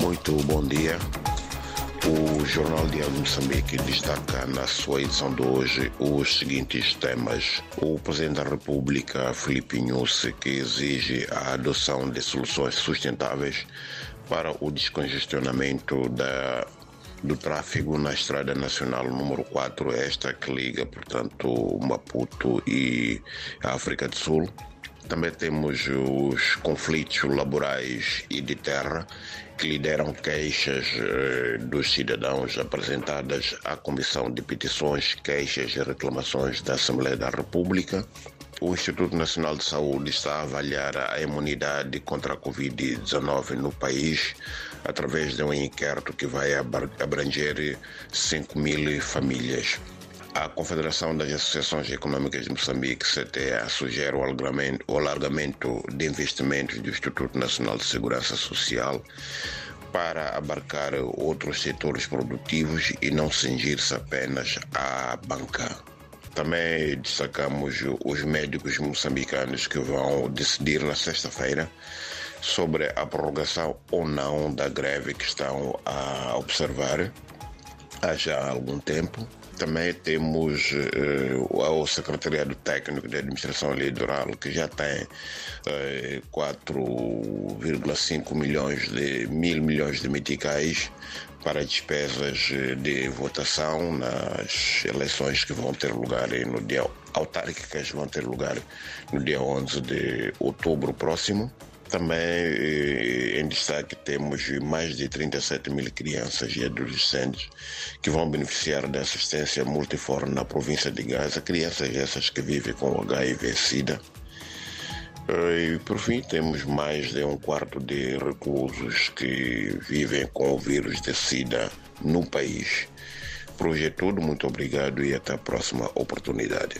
Muito bom dia. O Jornal Diário de Moçambique destaca na sua edição de hoje os seguintes temas. O Presidente da República, Filipe Nussi, que exige a adoção de soluções sustentáveis para o descongestionamento da, do tráfego na Estrada Nacional número 4, esta que liga, portanto, Maputo e África do Sul. Também temos os conflitos laborais e de terra que lideram queixas eh, dos cidadãos apresentadas à Comissão de Petições, Queixas e Reclamações da Assembleia da República. O Instituto Nacional de Saúde está a avaliar a imunidade contra a Covid-19 no país através de um inquérito que vai abranger 5 mil famílias. A Confederação das Associações Econômicas de Moçambique, CTA, sugere o alargamento, o alargamento de investimentos do Instituto Nacional de Segurança Social para abarcar outros setores produtivos e não cingir-se apenas à banca. Também destacamos os médicos moçambicanos que vão decidir na sexta-feira sobre a prorrogação ou não da greve que estão a observar há já algum tempo também temos uh, o Secretariado Técnico de Administração Eleitoral, que já tem uh, eh, 4,5 milhões de mil milhões de meticais para despesas eh, de votação nas eleições que vão ter lugar no dia autárquicas vão ter lugar no dia 11 de outubro próximo. Também eh, em destaque temos mais de 37 mil crianças e adolescentes que vão beneficiar da assistência multiforme na província de Gaza, crianças essas que vivem com HIV-Sida. Eh, e por fim, temos mais de um quarto de reclusos que vivem com o vírus de SIDA no país. Hoje é tudo, muito obrigado e até a próxima oportunidade.